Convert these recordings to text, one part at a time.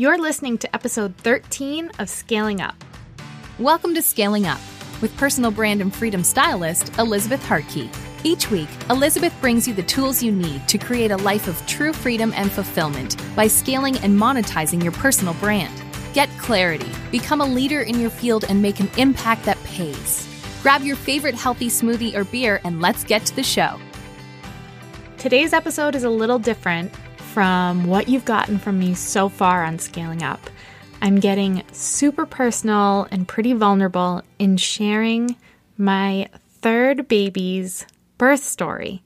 You're listening to episode 13 of Scaling Up. Welcome to Scaling Up with personal brand and freedom stylist Elizabeth Hartke. Each week, Elizabeth brings you the tools you need to create a life of true freedom and fulfillment by scaling and monetizing your personal brand. Get clarity, become a leader in your field, and make an impact that pays. Grab your favorite healthy smoothie or beer and let's get to the show. Today's episode is a little different from what you've gotten from me so far on Scaling Up. I'm getting super personal and pretty vulnerable in sharing my third baby's birth story.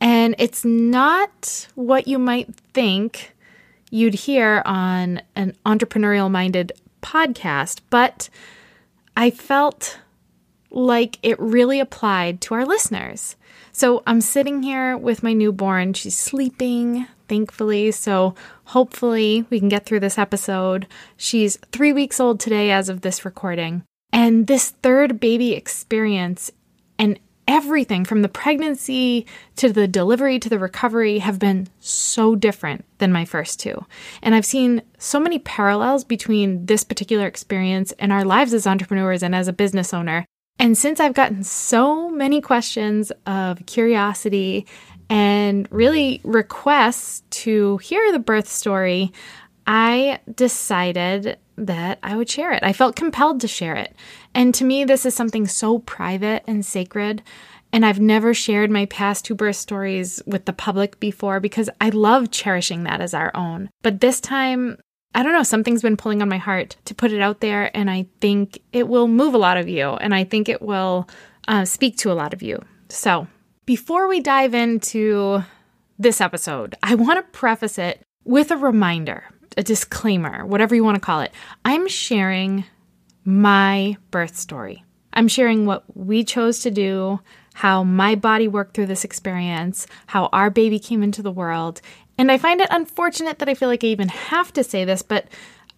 And it's not what you might think you'd hear on an entrepreneurial minded podcast, but I felt like it really applied to our listeners. So I'm sitting here with my newborn. She's sleeping, thankfully. So hopefully we can get through this episode. She's three weeks old today as of this recording. And this third baby experience and everything from the pregnancy to the delivery to the recovery have been so different than my first two. And I've seen so many parallels between this particular experience and our lives as entrepreneurs and as a business owner and since I've gotten so many questions of curiosity and really requests to hear the birth story, I decided that I would share it. I felt compelled to share it. And to me, this is something so private and sacred. And I've never shared my past two birth stories with the public before because I love cherishing that as our own. But this time, I don't know, something's been pulling on my heart to put it out there, and I think it will move a lot of you, and I think it will uh, speak to a lot of you. So, before we dive into this episode, I want to preface it with a reminder, a disclaimer, whatever you want to call it. I'm sharing my birth story. I'm sharing what we chose to do, how my body worked through this experience, how our baby came into the world, and I find it unfortunate that I feel like I even have to say this, but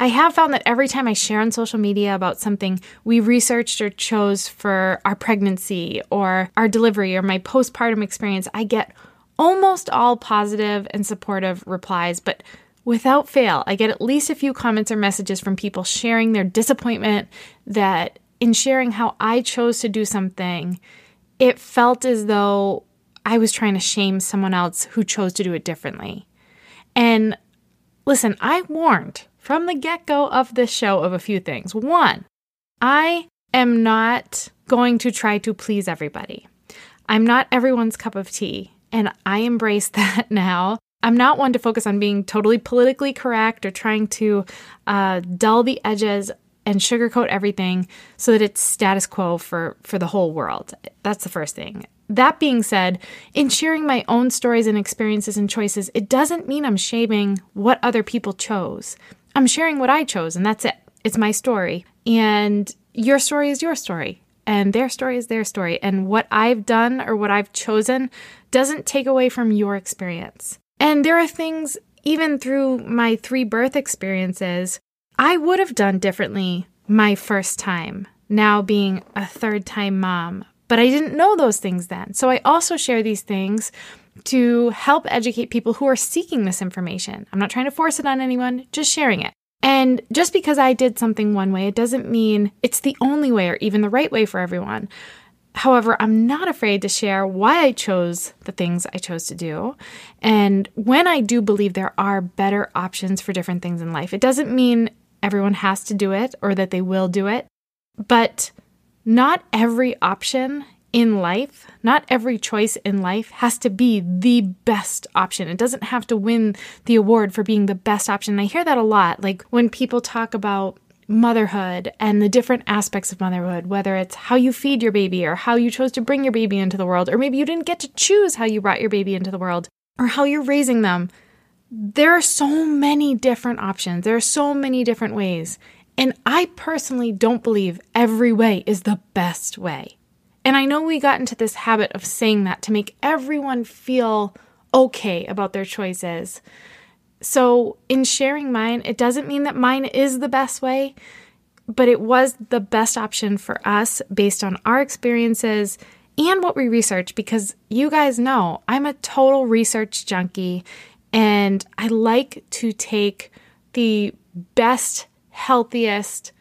I have found that every time I share on social media about something we researched or chose for our pregnancy or our delivery or my postpartum experience, I get almost all positive and supportive replies, but without fail, I get at least a few comments or messages from people sharing their disappointment that in sharing how I chose to do something, it felt as though I was trying to shame someone else who chose to do it differently. And listen, I warned from the get go of this show of a few things. One, I am not going to try to please everybody. I'm not everyone's cup of tea, and I embrace that now. I'm not one to focus on being totally politically correct or trying to uh, dull the edges and sugarcoat everything so that it's status quo for for the whole world. That's the first thing. That being said, in sharing my own stories and experiences and choices, it doesn't mean I'm shaming what other people chose. I'm sharing what I chose, and that's it. It's my story. And your story is your story, and their story is their story. And what I've done or what I've chosen doesn't take away from your experience. And there are things, even through my three birth experiences, I would have done differently my first time, now being a third time mom but I didn't know those things then. So I also share these things to help educate people who are seeking this information. I'm not trying to force it on anyone, just sharing it. And just because I did something one way, it doesn't mean it's the only way or even the right way for everyone. However, I'm not afraid to share why I chose the things I chose to do. And when I do believe there are better options for different things in life, it doesn't mean everyone has to do it or that they will do it. But not every option in life, not every choice in life has to be the best option. It doesn't have to win the award for being the best option. And I hear that a lot. Like when people talk about motherhood and the different aspects of motherhood, whether it's how you feed your baby or how you chose to bring your baby into the world, or maybe you didn't get to choose how you brought your baby into the world or how you're raising them. There are so many different options. There are so many different ways. And I personally don't believe every way is the best way. And I know we got into this habit of saying that to make everyone feel okay about their choices. So, in sharing mine, it doesn't mean that mine is the best way, but it was the best option for us based on our experiences and what we researched because you guys know I'm a total research junkie and I like to take the best, healthiest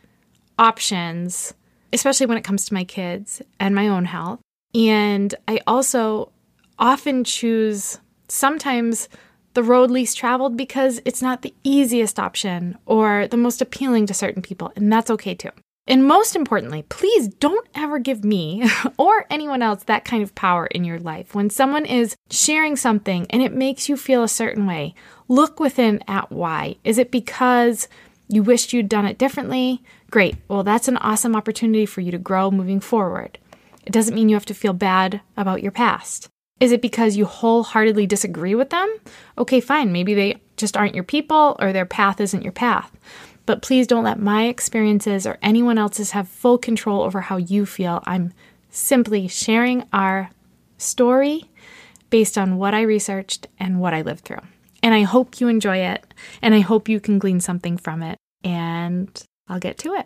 options, especially when it comes to my kids and my own health. And I also often choose sometimes the road least traveled because it's not the easiest option or the most appealing to certain people, and that's okay too. And most importantly, please don't ever give me or anyone else that kind of power in your life. When someone is sharing something and it makes you feel a certain way, look within at why. Is it because you wished you'd done it differently? Great. Well, that's an awesome opportunity for you to grow moving forward. It doesn't mean you have to feel bad about your past. Is it because you wholeheartedly disagree with them? Okay, fine. Maybe they just aren't your people or their path isn't your path. But please don't let my experiences or anyone else's have full control over how you feel. I'm simply sharing our story based on what I researched and what I lived through. And I hope you enjoy it and I hope you can glean something from it. And I'll get to it.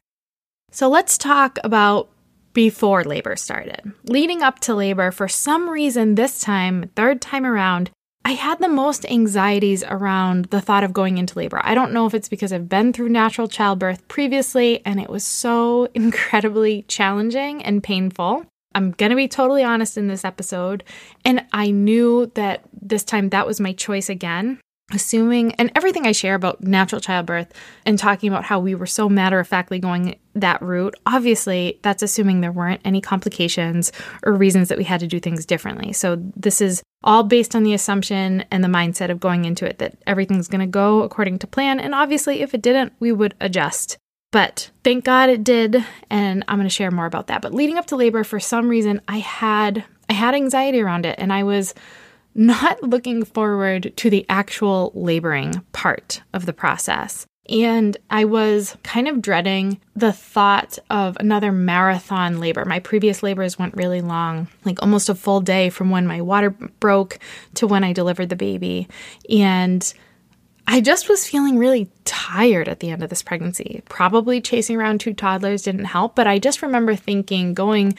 So let's talk about before labor started. Leading up to labor, for some reason, this time, third time around, I had the most anxieties around the thought of going into labor. I don't know if it's because I've been through natural childbirth previously and it was so incredibly challenging and painful. I'm going to be totally honest in this episode. And I knew that this time that was my choice again assuming and everything I share about natural childbirth and talking about how we were so matter of factly going that route, obviously that's assuming there weren't any complications or reasons that we had to do things differently. So this is all based on the assumption and the mindset of going into it that everything's going to go according to plan. And obviously, if it didn't, we would adjust. But thank God it did, and I'm going to share more about that. But leading up to labor, for some reason, I had I had anxiety around it, and I was not looking forward to the actual laboring part of the process. And I was kind of dreading the thought of another marathon labor. My previous labors went really long, like almost a full day from when my water broke to when I delivered the baby. And I just was feeling really tired at the end of this pregnancy. Probably chasing around two toddlers didn't help, but I just remember thinking, going,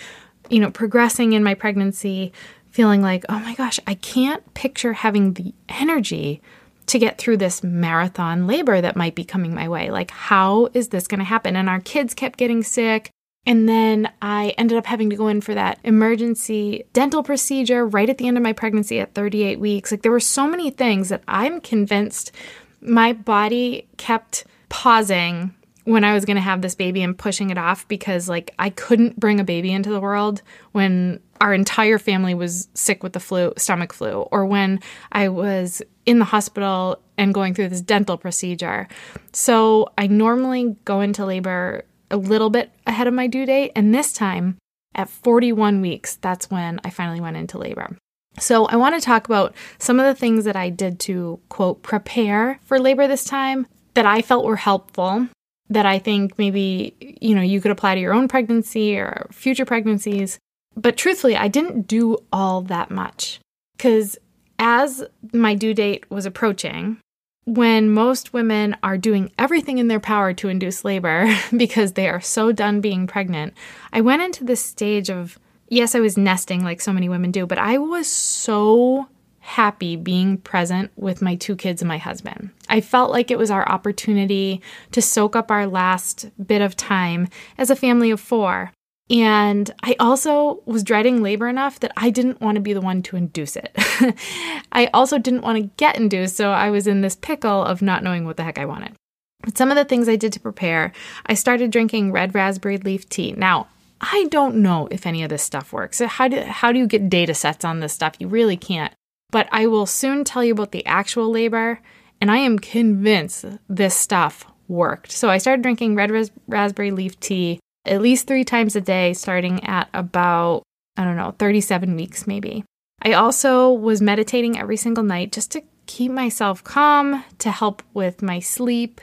you know, progressing in my pregnancy, feeling like, oh my gosh, I can't picture having the energy to get through this marathon labor that might be coming my way. Like, how is this going to happen? And our kids kept getting sick. And then I ended up having to go in for that emergency dental procedure right at the end of my pregnancy at 38 weeks. Like, there were so many things that I'm convinced my body kept pausing when I was going to have this baby and pushing it off because, like, I couldn't bring a baby into the world when our entire family was sick with the flu, stomach flu, or when I was in the hospital and going through this dental procedure. So I normally go into labor a little bit ahead of my due date. And this time, at 41 weeks, that's when I finally went into labor. So, I want to talk about some of the things that I did to quote prepare for labor this time that I felt were helpful that I think maybe, you know, you could apply to your own pregnancy or future pregnancies. But truthfully, I didn't do all that much because as my due date was approaching, when most women are doing everything in their power to induce labor because they are so done being pregnant, I went into this stage of, yes, I was nesting like so many women do, but I was so happy being present with my two kids and my husband. I felt like it was our opportunity to soak up our last bit of time as a family of four. And I also was dreading labor enough that I didn't want to be the one to induce it. I also didn't want to get induced, so I was in this pickle of not knowing what the heck I wanted. But some of the things I did to prepare, I started drinking red raspberry leaf tea. Now, I don't know if any of this stuff works. How do how do you get data sets on this stuff? You really can't. But I will soon tell you about the actual labor, and I am convinced this stuff worked. So I started drinking red ras- raspberry leaf tea at least three times a day, starting at about, I don't know, 37 weeks maybe. I also was meditating every single night just to keep myself calm, to help with my sleep.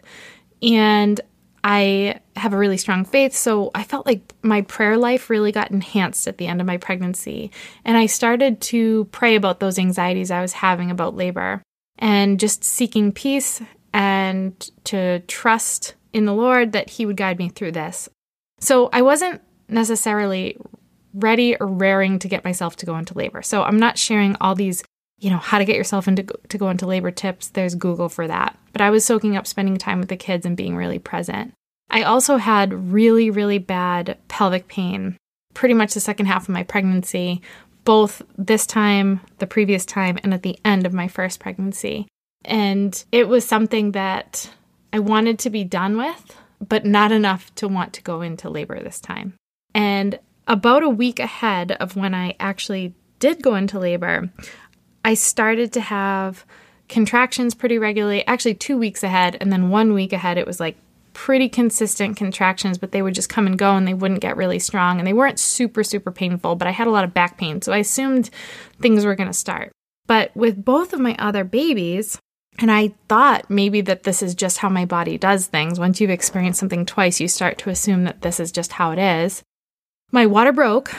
And I have a really strong faith, so I felt like my prayer life really got enhanced at the end of my pregnancy. And I started to pray about those anxieties I was having about labor and just seeking peace and to trust in the Lord that He would guide me through this. So I wasn't necessarily ready or raring to get myself to go into labor. So I'm not sharing all these you know, how to get yourself into to go into labor tips, there's Google for that. But I was soaking up spending time with the kids and being really present. I also had really, really bad pelvic pain pretty much the second half of my pregnancy, both this time, the previous time, and at the end of my first pregnancy. And it was something that I wanted to be done with, but not enough to want to go into labor this time. And about a week ahead of when I actually did go into labor, I started to have contractions pretty regularly, actually, two weeks ahead. And then one week ahead, it was like pretty consistent contractions, but they would just come and go and they wouldn't get really strong. And they weren't super, super painful, but I had a lot of back pain. So I assumed things were going to start. But with both of my other babies, and I thought maybe that this is just how my body does things. Once you've experienced something twice, you start to assume that this is just how it is. My water broke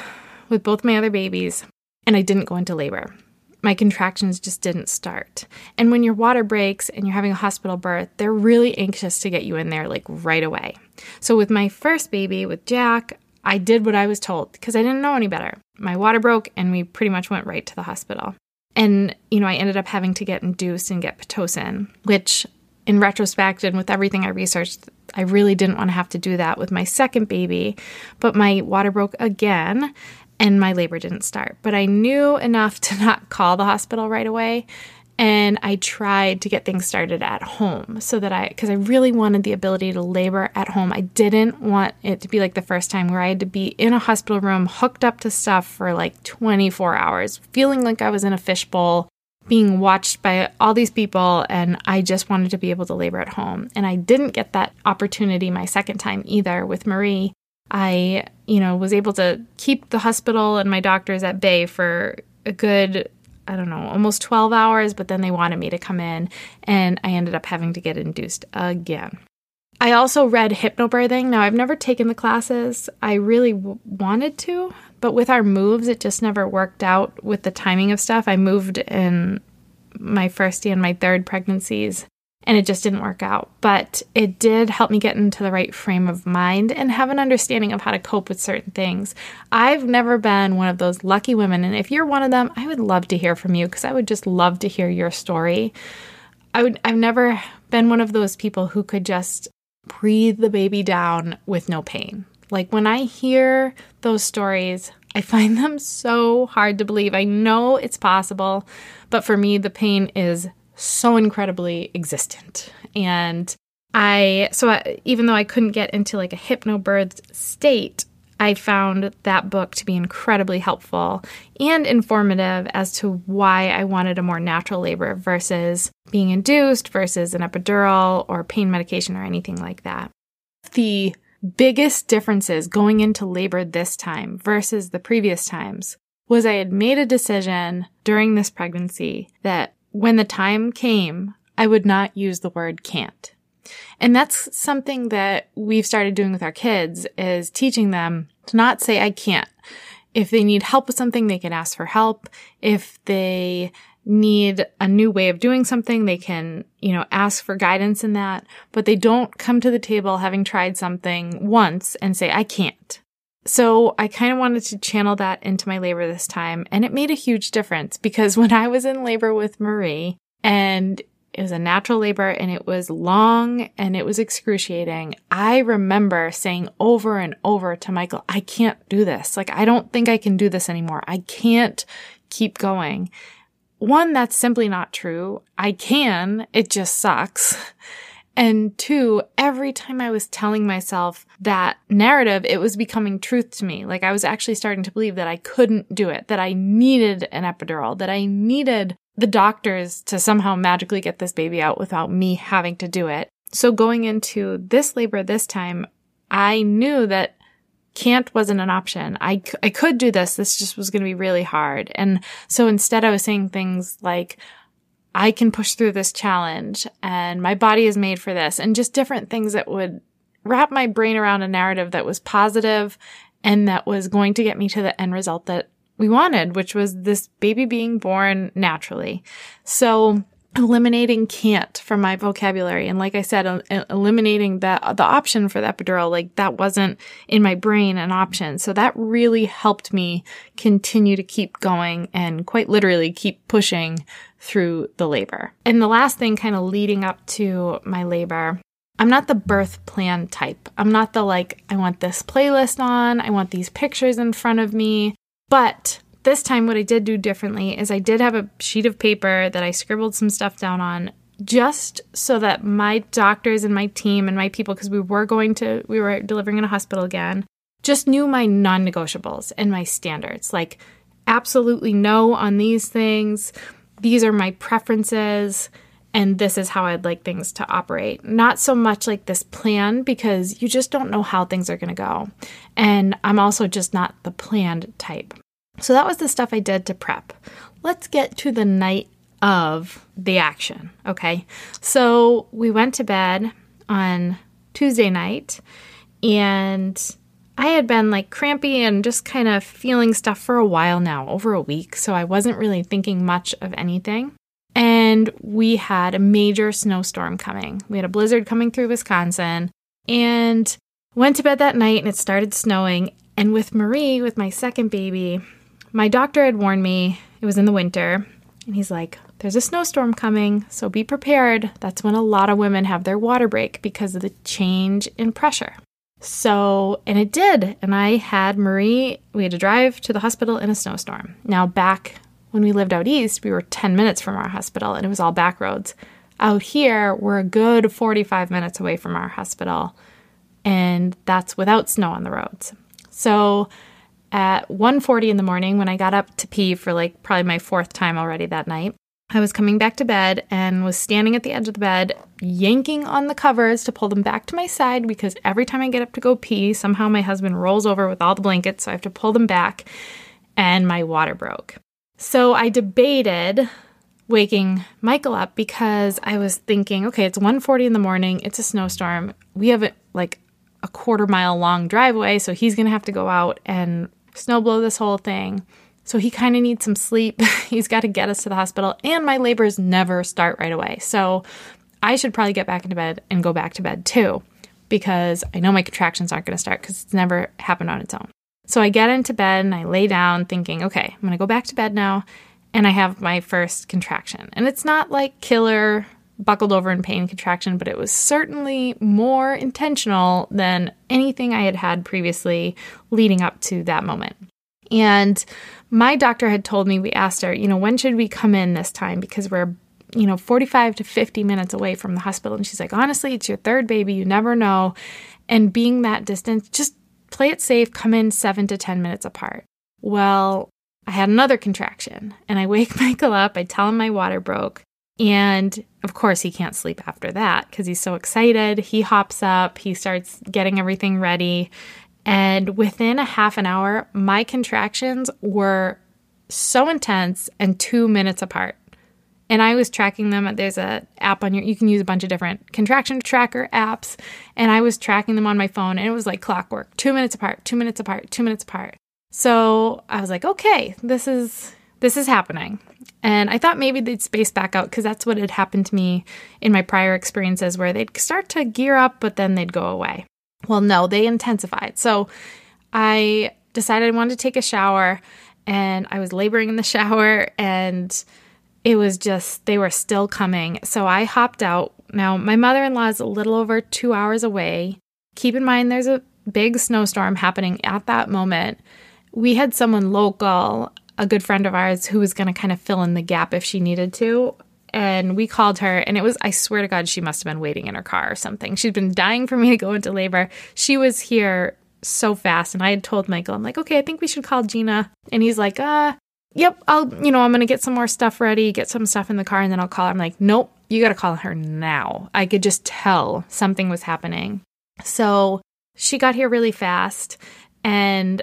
with both my other babies, and I didn't go into labor my contractions just didn't start. And when your water breaks and you're having a hospital birth, they're really anxious to get you in there like right away. So with my first baby, with Jack, I did what I was told because I didn't know any better. My water broke and we pretty much went right to the hospital. And, you know, I ended up having to get induced and get Pitocin, which in retrospect and with everything I researched, I really didn't want to have to do that with my second baby. But my water broke again and my labor didn't start. But I knew enough to not call the hospital right away. And I tried to get things started at home so that I, because I really wanted the ability to labor at home. I didn't want it to be like the first time where I had to be in a hospital room, hooked up to stuff for like 24 hours, feeling like I was in a fishbowl, being watched by all these people. And I just wanted to be able to labor at home. And I didn't get that opportunity my second time either with Marie. I, you know, was able to keep the hospital and my doctors at bay for a good, I don't know, almost 12 hours, but then they wanted me to come in and I ended up having to get induced again. I also read hypnobirthing. Now, I've never taken the classes. I really w- wanted to, but with our moves, it just never worked out with the timing of stuff. I moved in my first and my third pregnancies and it just didn't work out. But it did help me get into the right frame of mind and have an understanding of how to cope with certain things. I've never been one of those lucky women, and if you're one of them, I would love to hear from you because I would just love to hear your story. I would I've never been one of those people who could just breathe the baby down with no pain. Like when I hear those stories, I find them so hard to believe. I know it's possible, but for me the pain is so incredibly existent. And I, so I, even though I couldn't get into like a hypnobirth state, I found that book to be incredibly helpful and informative as to why I wanted a more natural labor versus being induced versus an epidural or pain medication or anything like that. The biggest differences going into labor this time versus the previous times was I had made a decision during this pregnancy that when the time came, I would not use the word can't. And that's something that we've started doing with our kids is teaching them to not say I can't. If they need help with something, they can ask for help. If they need a new way of doing something, they can, you know, ask for guidance in that, but they don't come to the table having tried something once and say, I can't. So I kind of wanted to channel that into my labor this time. And it made a huge difference because when I was in labor with Marie and it was a natural labor and it was long and it was excruciating. I remember saying over and over to Michael, I can't do this. Like, I don't think I can do this anymore. I can't keep going. One, that's simply not true. I can. It just sucks. And two, every time I was telling myself that narrative, it was becoming truth to me. Like I was actually starting to believe that I couldn't do it, that I needed an epidural, that I needed the doctors to somehow magically get this baby out without me having to do it. So going into this labor this time, I knew that can't wasn't an option. I, I could do this. This just was going to be really hard. And so instead I was saying things like, I can push through this challenge and my body is made for this and just different things that would wrap my brain around a narrative that was positive and that was going to get me to the end result that we wanted, which was this baby being born naturally. So eliminating can't from my vocabulary. And like I said, eliminating that, the option for the epidural, like that wasn't in my brain an option. So that really helped me continue to keep going and quite literally keep pushing through the labor. And the last thing kind of leading up to my labor, I'm not the birth plan type. I'm not the like, I want this playlist on, I want these pictures in front of me. But this time, what I did do differently is I did have a sheet of paper that I scribbled some stuff down on just so that my doctors and my team and my people, because we were going to, we were delivering in a hospital again, just knew my non negotiables and my standards. Like, absolutely no on these things. These are my preferences. And this is how I'd like things to operate. Not so much like this plan because you just don't know how things are going to go. And I'm also just not the planned type. So that was the stuff I did to prep. Let's get to the night of the action, okay? So we went to bed on Tuesday night and I had been like crampy and just kind of feeling stuff for a while now, over a week. So I wasn't really thinking much of anything. And we had a major snowstorm coming. We had a blizzard coming through Wisconsin and went to bed that night and it started snowing. And with Marie, with my second baby, my doctor had warned me it was in the winter, and he's like, There's a snowstorm coming, so be prepared. That's when a lot of women have their water break because of the change in pressure. So, and it did. And I had Marie, we had to drive to the hospital in a snowstorm. Now, back when we lived out east, we were 10 minutes from our hospital and it was all back roads. Out here, we're a good 45 minutes away from our hospital, and that's without snow on the roads. So, at 1:40 in the morning when I got up to pee for like probably my fourth time already that night. I was coming back to bed and was standing at the edge of the bed, yanking on the covers to pull them back to my side because every time I get up to go pee, somehow my husband rolls over with all the blankets, so I have to pull them back and my water broke. So I debated waking Michael up because I was thinking, okay, it's 1:40 in the morning, it's a snowstorm. We have a, like a quarter mile long driveway, so he's going to have to go out and snow blow this whole thing. So he kind of needs some sleep. He's got to get us to the hospital, and my labors never start right away. So I should probably get back into bed and go back to bed too, because I know my contractions aren't going to start because it's never happened on its own. So I get into bed and I lay down thinking, okay, I'm going to go back to bed now. And I have my first contraction. And it's not like killer, buckled over in pain contraction, but it was certainly more intentional than anything I had had previously leading up to that moment. And my doctor had told me, we asked her, you know, when should we come in this time? Because we're, you know, 45 to 50 minutes away from the hospital. And she's like, honestly, it's your third baby. You never know. And being that distance, just play it safe, come in seven to 10 minutes apart. Well, I had another contraction and I wake Michael up. I tell him my water broke. And of course, he can't sleep after that because he's so excited. He hops up, he starts getting everything ready. And within a half an hour, my contractions were so intense and two minutes apart. And I was tracking them. There's a app on your you can use a bunch of different contraction tracker apps. And I was tracking them on my phone and it was like clockwork. Two minutes apart, two minutes apart, two minutes apart. So I was like, okay, this is this is happening. And I thought maybe they'd space back out because that's what had happened to me in my prior experiences where they'd start to gear up, but then they'd go away. Well, no, they intensified. So I decided I wanted to take a shower and I was laboring in the shower and it was just, they were still coming. So I hopped out. Now, my mother in law is a little over two hours away. Keep in mind, there's a big snowstorm happening at that moment. We had someone local a good friend of ours who was going to kind of fill in the gap if she needed to. And we called her, and it was, I swear to God, she must have been waiting in her car or something. She'd been dying for me to go into labor. She was here so fast. And I had told Michael, I'm like, okay, I think we should call Gina. And he's like, uh, yep, I'll, you know, I'm to get some more stuff ready, get some stuff in the car, and then I'll call her. I'm like, nope, you got to call her now. I could just tell something was happening. So she got here really fast. And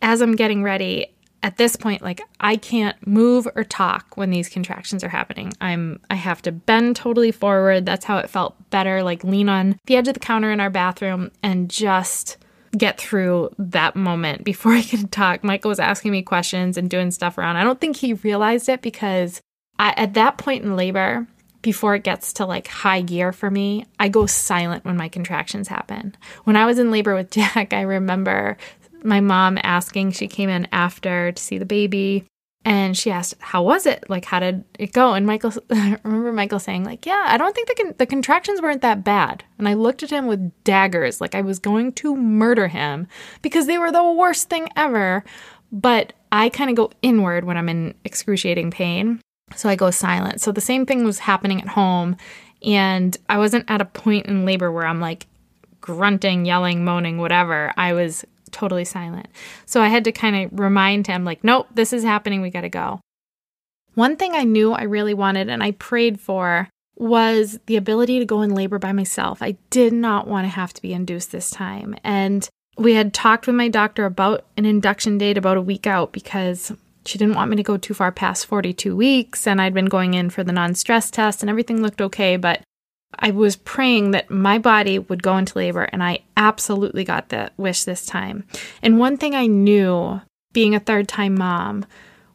as I'm getting ready, at this point like I can't move or talk when these contractions are happening. I'm I have to bend totally forward. That's how it felt better like lean on the edge of the counter in our bathroom and just get through that moment before I could talk. Michael was asking me questions and doing stuff around. I don't think he realized it because I, at that point in labor, before it gets to like high gear for me, I go silent when my contractions happen. When I was in labor with Jack, I remember my mom asking, she came in after to see the baby. And she asked, "How was it? Like, how did it go?" And Michael, remember Michael saying, "Like, yeah, I don't think the con- the contractions weren't that bad." And I looked at him with daggers, like I was going to murder him because they were the worst thing ever. But I kind of go inward when I'm in excruciating pain, so I go silent. So the same thing was happening at home, and I wasn't at a point in labor where I'm like grunting, yelling, moaning, whatever. I was totally silent. So I had to kind of remind him, like, nope, this is happening. We got to go. One thing I knew I really wanted and I prayed for was the ability to go in labor by myself. I did not want to have to be induced this time. And we had talked with my doctor about an induction date about a week out because she didn't want me to go too far past 42 weeks. And I'd been going in for the non stress test and everything looked okay. But I was praying that my body would go into labor, and I absolutely got that wish this time. And one thing I knew, being a third time mom,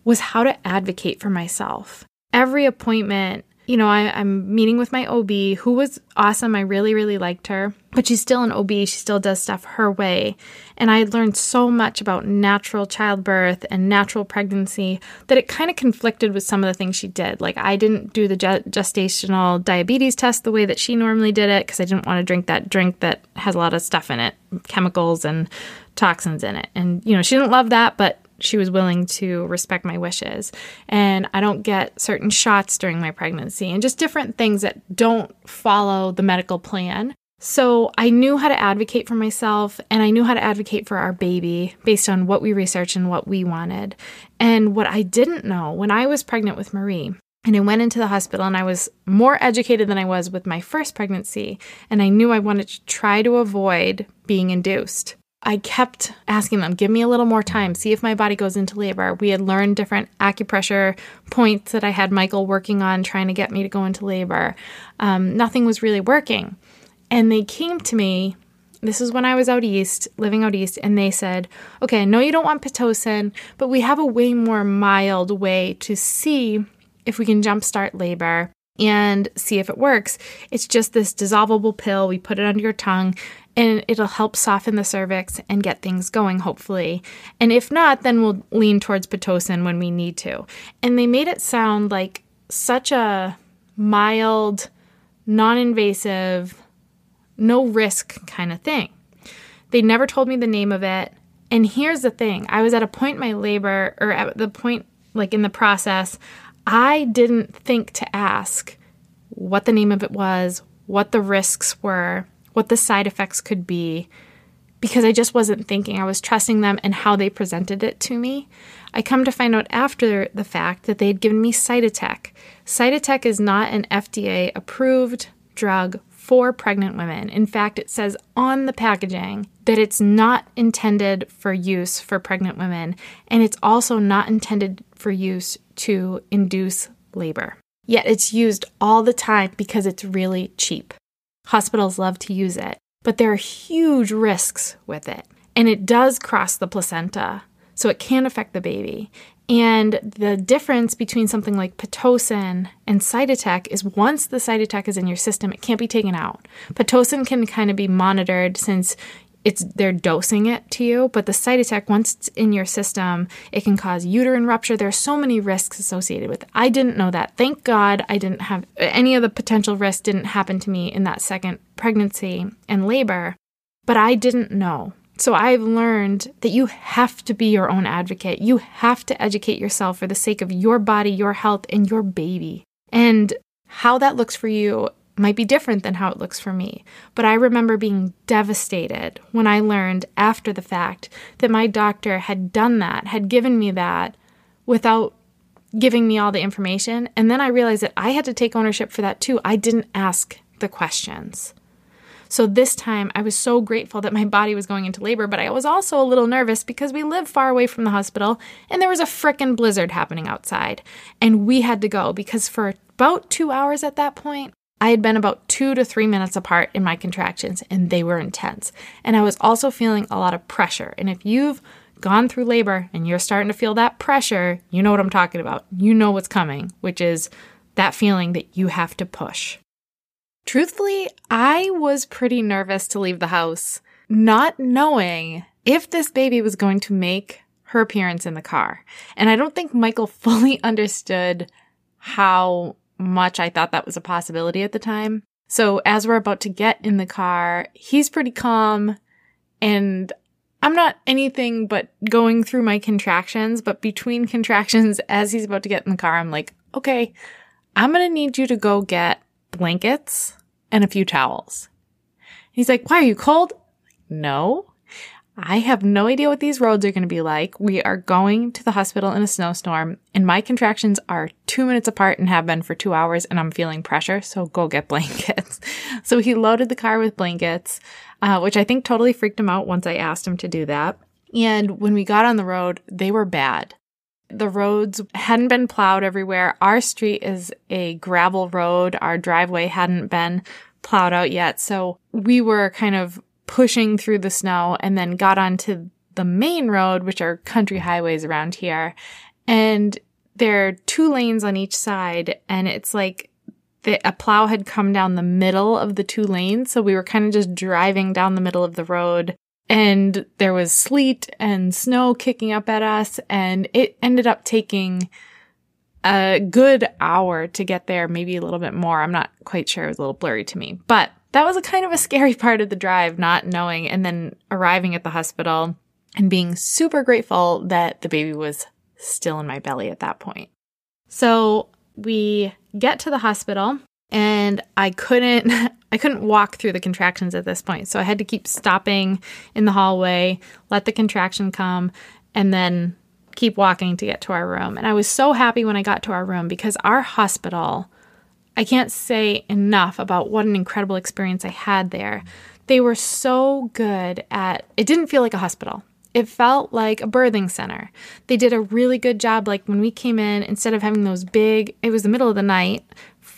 was how to advocate for myself. Every appointment, you know, I, am meeting with my OB, who was awesome. I really, really liked her, but she's still an OB. She still does stuff her way. And I had learned so much about natural childbirth and natural pregnancy that it kind of conflicted with some of the things she did. Like, I didn't do the gestational diabetes test the way that she normally did it because I didn't want to drink that drink that has a lot of stuff in it, chemicals and toxins in it. And, you know, she didn't love that, but she was willing to respect my wishes. And I don't get certain shots during my pregnancy and just different things that don't follow the medical plan. So I knew how to advocate for myself and I knew how to advocate for our baby based on what we researched and what we wanted. And what I didn't know when I was pregnant with Marie, and I went into the hospital and I was more educated than I was with my first pregnancy. And I knew I wanted to try to avoid being induced. I kept asking them, give me a little more time, see if my body goes into labor. We had learned different acupressure points that I had Michael working on trying to get me to go into labor. Um, nothing was really working. And they came to me, this is when I was out east, living out east, and they said, okay, I know you don't want Pitocin, but we have a way more mild way to see if we can jumpstart labor and see if it works. It's just this dissolvable pill. We put it under your tongue and it'll help soften the cervix and get things going, hopefully. And if not, then we'll lean towards Pitocin when we need to. And they made it sound like such a mild, non invasive, no risk kind of thing. They never told me the name of it. And here's the thing I was at a point in my labor, or at the point like in the process, I didn't think to ask what the name of it was, what the risks were what the side effects could be because I just wasn't thinking. I was trusting them and how they presented it to me. I come to find out after the fact that they had given me Cytotec. Cytotec is not an FDA approved drug for pregnant women. In fact, it says on the packaging that it's not intended for use for pregnant women, and it's also not intended for use to induce labor. Yet it's used all the time because it's really cheap. Hospitals love to use it, but there are huge risks with it. And it does cross the placenta, so it can affect the baby. And the difference between something like Pitocin and Cytotec is once the Cytotec is in your system, it can't be taken out. Pitocin can kind of be monitored since it's they're dosing it to you, but the Cytotec, once it's in your system, it can cause uterine rupture. There are so many risks associated with it. I didn't know that. Thank God I didn't have any of the potential risks didn't happen to me in that second pregnancy and labor, but I didn't know. So I've learned that you have to be your own advocate. You have to educate yourself for the sake of your body, your health, and your baby. And how that looks for you might be different than how it looks for me. But I remember being devastated when I learned after the fact that my doctor had done that, had given me that without giving me all the information. And then I realized that I had to take ownership for that too. I didn't ask the questions. So this time I was so grateful that my body was going into labor, but I was also a little nervous because we live far away from the hospital and there was a frickin' blizzard happening outside. And we had to go because for about two hours at that point, I had been about two to three minutes apart in my contractions, and they were intense. And I was also feeling a lot of pressure. And if you've gone through labor and you're starting to feel that pressure, you know what I'm talking about. You know what's coming, which is that feeling that you have to push. Truthfully, I was pretty nervous to leave the house, not knowing if this baby was going to make her appearance in the car. And I don't think Michael fully understood how much I thought that was a possibility at the time. So as we're about to get in the car, he's pretty calm and I'm not anything but going through my contractions, but between contractions as he's about to get in the car, I'm like, okay, I'm going to need you to go get blankets and a few towels. He's like, why are you cold? No. I have no idea what these roads are going to be like. We are going to the hospital in a snowstorm, and my contractions are two minutes apart and have been for two hours, and I'm feeling pressure, so go get blankets. so he loaded the car with blankets, uh, which I think totally freaked him out once I asked him to do that. And when we got on the road, they were bad. The roads hadn't been plowed everywhere. Our street is a gravel road. Our driveway hadn't been plowed out yet. So we were kind of pushing through the snow and then got onto the main road, which are country highways around here. And there are two lanes on each side, and it's like the, a plow had come down the middle of the two lanes. So we were kind of just driving down the middle of the road. And there was sleet and snow kicking up at us, and it ended up taking a good hour to get there, maybe a little bit more. I'm not quite sure. It was a little blurry to me, but that was a kind of a scary part of the drive, not knowing and then arriving at the hospital and being super grateful that the baby was still in my belly at that point. So we get to the hospital and I couldn't I couldn't walk through the contractions at this point. So I had to keep stopping in the hallway, let the contraction come, and then keep walking to get to our room. And I was so happy when I got to our room because our hospital I can't say enough about what an incredible experience I had there. They were so good at it didn't feel like a hospital. It felt like a birthing center. They did a really good job like when we came in instead of having those big it was the middle of the night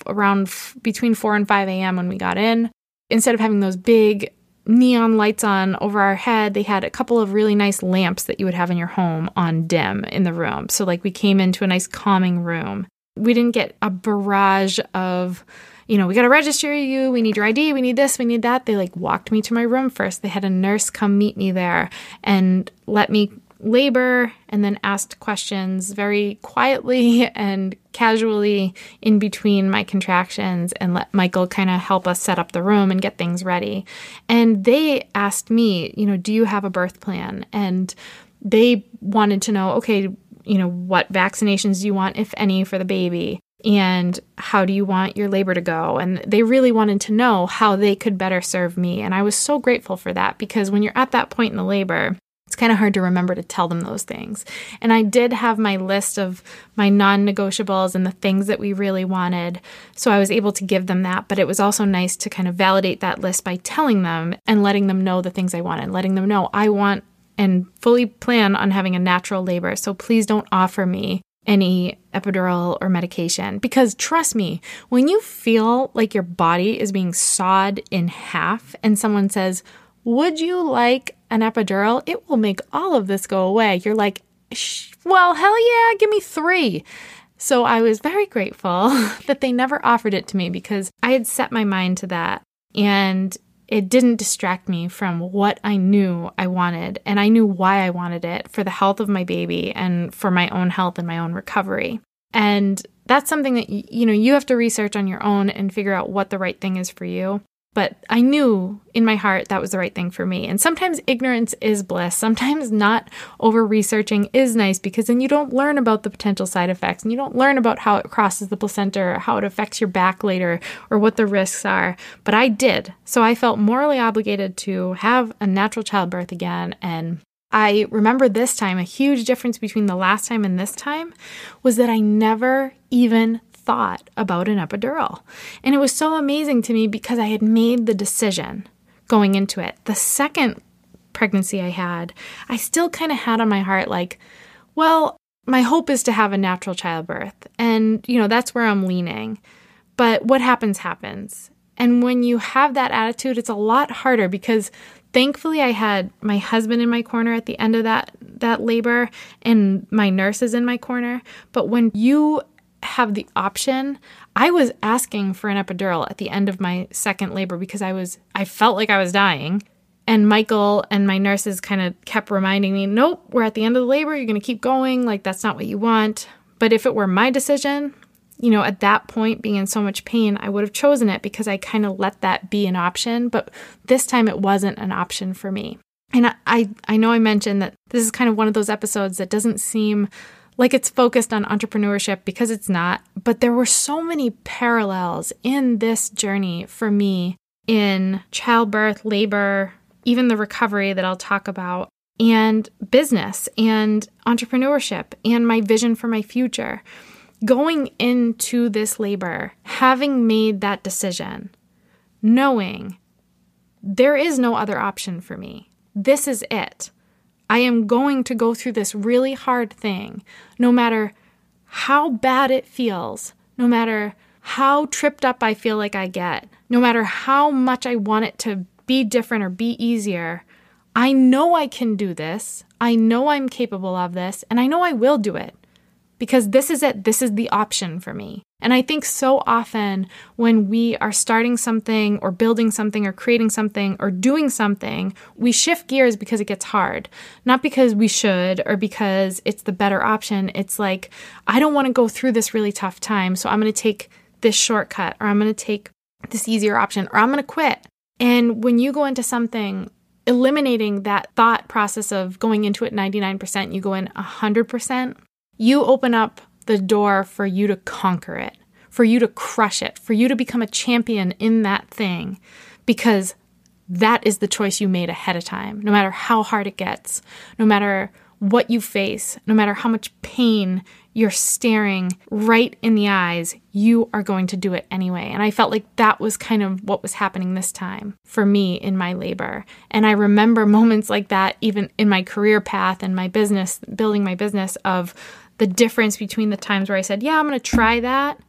around f- between 4 and 5 a.m. when we got in. Instead of having those big neon lights on over our head, they had a couple of really nice lamps that you would have in your home on dim in the room. So like we came into a nice calming room we didn't get a barrage of you know, we got to register you. We need your ID. We need this. We need that. They like walked me to my room first. They had a nurse come meet me there and let me labor and then asked questions very quietly and casually in between my contractions and let Michael kind of help us set up the room and get things ready. And they asked me, you know, do you have a birth plan? And they wanted to know, okay, you know, what vaccinations do you want, if any, for the baby? And how do you want your labor to go? And they really wanted to know how they could better serve me. And I was so grateful for that because when you're at that point in the labor, it's kind of hard to remember to tell them those things. And I did have my list of my non negotiables and the things that we really wanted. So I was able to give them that. But it was also nice to kind of validate that list by telling them and letting them know the things I wanted, letting them know I want and fully plan on having a natural labor. So please don't offer me any epidural or medication because trust me, when you feel like your body is being sawed in half and someone says, Would you like an epidural? It will make all of this go away. You're like, Well, hell yeah, give me three. So I was very grateful that they never offered it to me because I had set my mind to that. And it didn't distract me from what I knew I wanted. And I knew why I wanted it for the health of my baby and for my own health and my own recovery. And that's something that, you know, you have to research on your own and figure out what the right thing is for you. But I knew in my heart that was the right thing for me. And sometimes ignorance is bliss. Sometimes not over researching is nice because then you don't learn about the potential side effects and you don't learn about how it crosses the placenta or how it affects your back later or what the risks are. But I did. So I felt morally obligated to have a natural childbirth again. And I remember this time, a huge difference between the last time and this time was that I never even thought about an epidural. And it was so amazing to me because I had made the decision going into it. The second pregnancy I had, I still kind of had on my heart, like, well, my hope is to have a natural childbirth. And, you know, that's where I'm leaning. But what happens, happens. And when you have that attitude, it's a lot harder because thankfully I had my husband in my corner at the end of that that labor and my nurses in my corner. But when you have the option. I was asking for an epidural at the end of my second labor because I was I felt like I was dying. And Michael and my nurses kind of kept reminding me, "Nope, we're at the end of the labor. You're going to keep going. Like that's not what you want." But if it were my decision, you know, at that point being in so much pain, I would have chosen it because I kind of let that be an option, but this time it wasn't an option for me. And I, I, I know I mentioned that this is kind of one of those episodes that doesn't seem like it's focused on entrepreneurship because it's not, but there were so many parallels in this journey for me in childbirth, labor, even the recovery that I'll talk about, and business and entrepreneurship and my vision for my future. Going into this labor, having made that decision, knowing there is no other option for me. This is it. I am going to go through this really hard thing, no matter how bad it feels, no matter how tripped up I feel like I get, no matter how much I want it to be different or be easier. I know I can do this. I know I'm capable of this, and I know I will do it because this is it. This is the option for me. And I think so often when we are starting something or building something or creating something or doing something, we shift gears because it gets hard. Not because we should or because it's the better option. It's like, I don't want to go through this really tough time. So I'm going to take this shortcut or I'm going to take this easier option or I'm going to quit. And when you go into something, eliminating that thought process of going into it 99%, you go in 100%, you open up the door for you to conquer it, for you to crush it, for you to become a champion in that thing because that is the choice you made ahead of time. No matter how hard it gets, no matter what you face, no matter how much pain you're staring right in the eyes, you are going to do it anyway. And I felt like that was kind of what was happening this time for me in my labor. And I remember moments like that even in my career path and my business, building my business, of the difference between the times where I said, Yeah, I'm going to try that,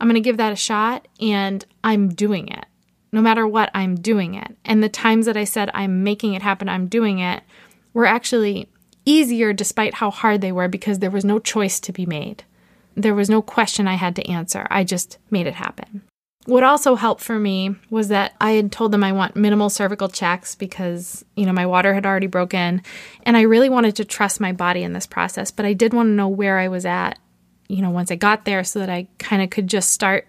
I'm going to give that a shot, and I'm doing it. No matter what, I'm doing it. And the times that I said, I'm making it happen, I'm doing it, were actually easier despite how hard they were because there was no choice to be made. There was no question I had to answer. I just made it happen. What also helped for me was that I had told them I want minimal cervical checks because, you know, my water had already broken and I really wanted to trust my body in this process, but I did want to know where I was at, you know, once I got there so that I kind of could just start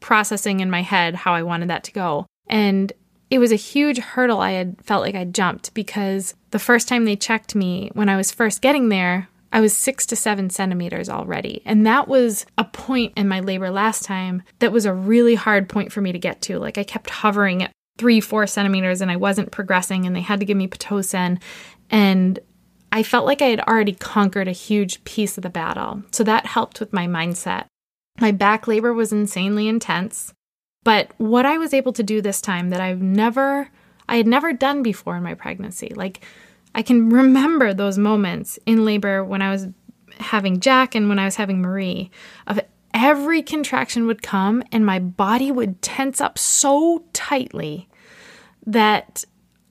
processing in my head how I wanted that to go. And it was a huge hurdle I had felt like I jumped because the first time they checked me when I was first getting there, I was six to seven centimeters already. And that was a point in my labor last time that was a really hard point for me to get to. Like I kept hovering at three, four centimeters and I wasn't progressing, and they had to give me Pitocin. And I felt like I had already conquered a huge piece of the battle. So that helped with my mindset. My back labor was insanely intense. But what I was able to do this time that I've never, I had never done before in my pregnancy, like I can remember those moments in labor when I was having Jack and when I was having Marie of every contraction would come and my body would tense up so tightly that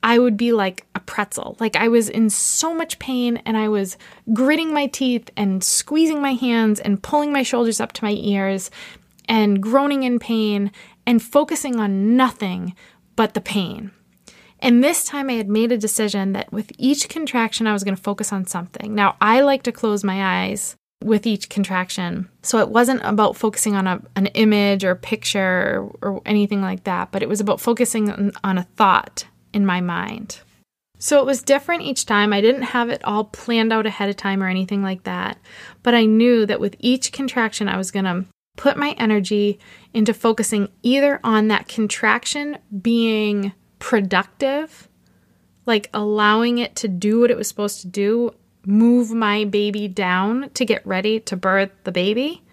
I would be like a pretzel. Like I was in so much pain and I was gritting my teeth and squeezing my hands and pulling my shoulders up to my ears and groaning in pain and focusing on nothing but the pain. And this time I had made a decision that with each contraction, I was going to focus on something. Now, I like to close my eyes with each contraction. So it wasn't about focusing on a, an image or picture or, anything like that, but it was about focusing on a thought in my mind. So it was different each time. I didn't have it all planned out ahead of time or anything like that. But I knew that with each contraction, I was going to put my energy into focusing either on that contraction being productive, like allowing it to do what it was supposed to do, move my baby down to get ready to birth the baby.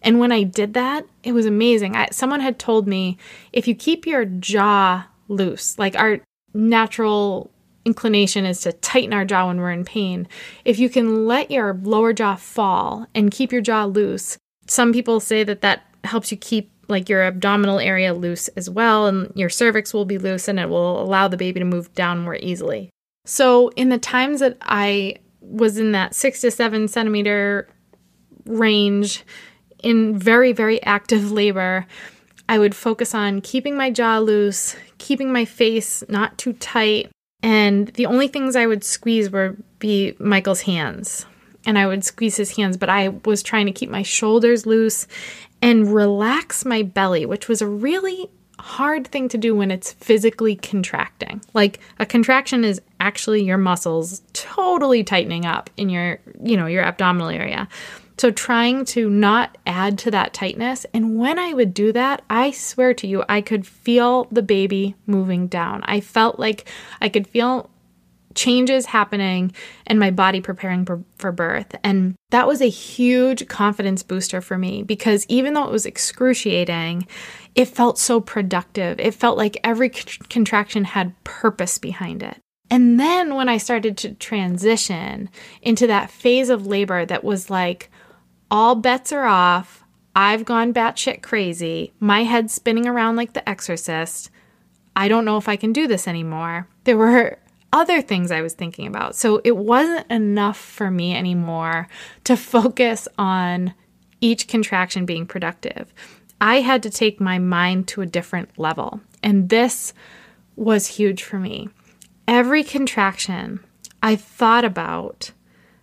And when I did that, it was amazing. I, someone had told me if you keep your jaw loose, like our natural inclination is to tighten our jaw when we're in pain, if you can let your lower jaw fall and keep your jaw loose, some people say that that helps you keep like your abdominal area loose as well, and your cervix will be loose and it will allow the baby to move down more easily. So, in the times that I was in that six to seven centimeter range, in very, very active labor, I would focus on keeping my jaw loose, keeping my face not too tight, and the only things I would squeeze were be Michael's hands. And I would squeeze his hands, but I was trying to keep my shoulders loose and relax my belly, which was a really hard thing to do when it's physically contracting. Like a contraction is actually your muscles totally tightening up in your, you know, your abdominal area. So trying to not add to that tightness. And when I would do that, I swear to you, I could feel the baby moving down. I felt like I could feel changes happening and my body preparing for, for, birth. And that was a huge confidence booster for me because even though it was excruciating, it felt so productive. It felt like every c- contraction had purpose behind it. And then when I started to transition into that phase of labor that was like, all bets are off. I've gone batshit crazy. My head's spinning around like the exorcist. I don't know if I can do this anymore. There were other things I was thinking about. So it wasn't enough for me anymore to focus on each contraction being productive. I had to take my mind to a different level. And this was huge for me. Every contraction, I thought about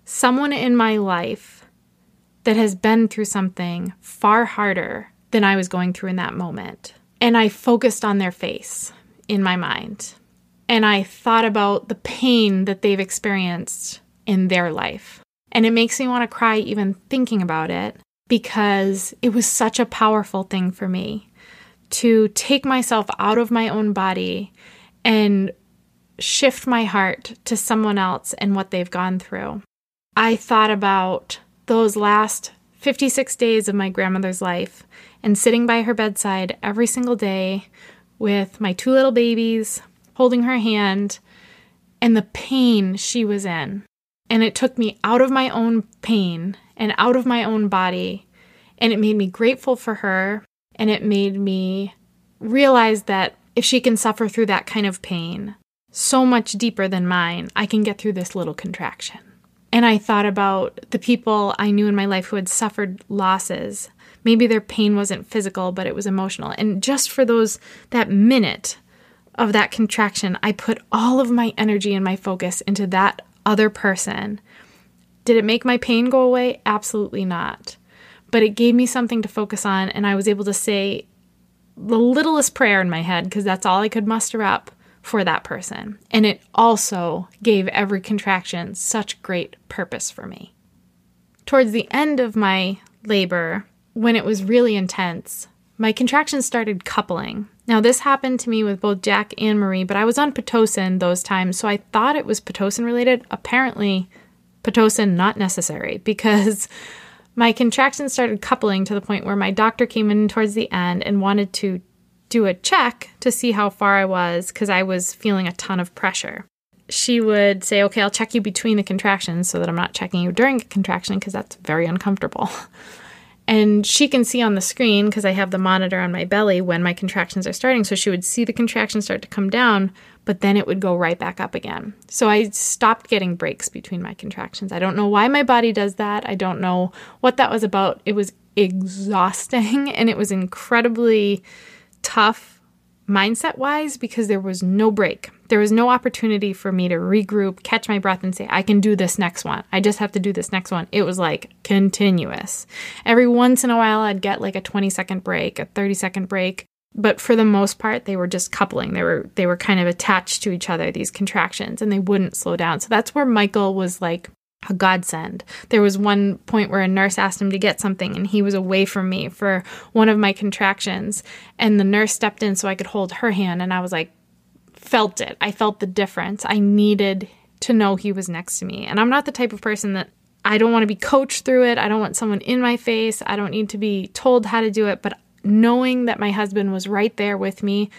someone in my life that has been through something far harder than I was going through in that moment. And I focused on their face in my mind. And I thought about the pain that they've experienced in their life. And it makes me want to cry even thinking about it because it was such a powerful thing for me to take myself out of my own body and shift my heart to someone else and what they've gone through. I thought about those last 56 days of my grandmother's life and sitting by her bedside every single day with my two little babies, holding her hand, and the pain she was in. And it took me out of my own pain and out of my own body. And it made me grateful for her. And it made me realize that if she can suffer through that kind of pain, so much deeper than mine, I can get through this little contraction. And I thought about the people I knew in my life who had suffered losses. Maybe their pain wasn't physical, but it was emotional. And just for those, that minute of that contraction, I put all of my energy and my focus into that other person. Did it make my pain go away? Absolutely not. But it gave me something to focus on, and I was able to say the littlest prayer in my head because that's all I could muster up for that person. And it also gave every contraction such great purpose for me. Towards the end of my labor, when it was really intense, my contractions started coupling. Now, this happened to me with both Jack and Marie, but I was on Pitocin those times, so I thought it was Pitocin related. Apparently, Pitocin not necessary because my contractions started coupling to the point where my doctor came in towards the end and wanted to do a check to see how far I was because I was feeling a ton of pressure. She would say, Okay, I'll check you between the contractions so that I'm not checking you during a contraction because that's very uncomfortable. And she can see on the screen because I have the monitor on my belly when my contractions are starting. So she would see the contractions start to come down, but then it would go right back up again. So I stopped getting breaks between my contractions. I don't know why my body does that. I don't know what that was about. It was exhausting and it was incredibly tough mindset wise because there was no break. There was no opportunity for me to regroup, catch my breath, and say, I can do this next one. I just have to do this next one. It was like continuous. Every once in a while, I'd get like a 20 second break, a 30 second break. But for the most part, they were just coupling. They were they were kind of attached to each other, these contractions, and they wouldn't slow down. So that's where Michael was like a godsend. There was one point where a nurse asked him to get something and he was away from me for one of my contractions and the nurse stepped in so I could hold her hand and I was like felt it. I felt the difference. I needed to know he was next to me. And I'm not the type of person that I don't want to be coached through it. I don't want someone in my face. I don't need to be told how to do it, but knowing that my husband was right there with me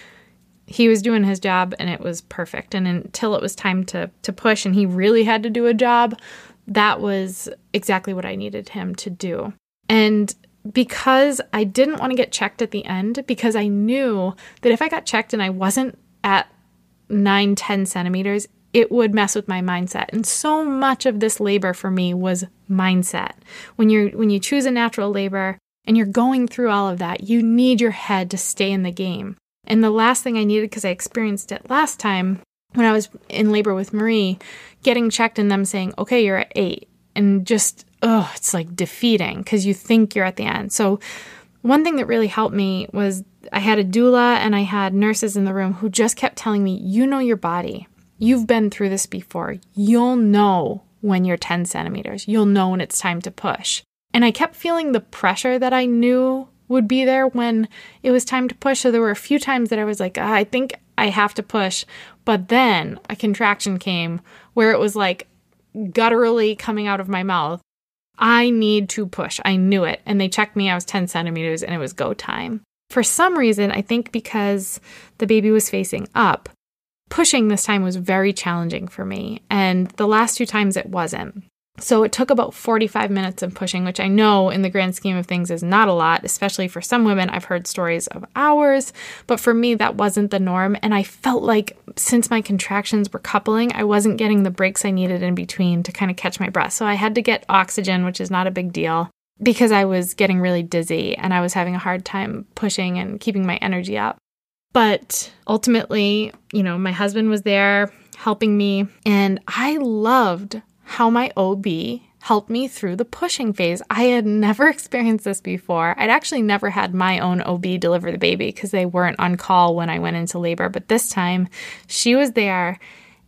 he was doing his job and it was perfect and until it was time to to push and he really had to do a job that was exactly what I needed him to do. And because I didn't want to get checked at the end, because I knew that if I got checked and I wasn't at 9, 10 centimeters, it would mess with my mindset. And so much of this labor for me was mindset. When you're when you choose a natural labor, and you're going through all of that, you need your head to stay in the game. And the last thing I needed, because I experienced it last time when I was in labor with Marie, getting checked and them saying, okay, you're at eight, and just, oh, it's like defeating because you think you're at the end. So, one thing that really helped me was I had a doula and I had nurses in the room who just kept telling me, you know your body. You've been through this before. You'll know when you're 10 centimeters. You'll know when it's time to push. And I kept feeling the pressure that I knew would be there when it was time to push. So there were a few times that I was like, ah, I think I have to push. But then a contraction came where it was like gutturally coming out of my mouth. I need to push. I knew it. And they checked me. I was 10 centimeters and it was go time. For some reason, I think because the baby was facing up, pushing this time was very challenging for me. And the last two times it wasn't. So it took about 45 minutes of pushing, which I know in the grand scheme of things is not a lot, especially for some women. I've heard stories of hours, but for me, that wasn't the norm. And I felt like since my contractions were coupling, I wasn't getting the breaks I needed in between to kind of catch my breath. So I had to get oxygen, which is not a big deal because I was getting really dizzy and I was having a hard time pushing and keeping my energy up. But ultimately, you know, my husband was there helping me, and I loved how my OB helped me through the pushing phase. I had never experienced this before. I'd actually never had my own OB deliver the baby because they weren't on call when I went into labor. But this time she was there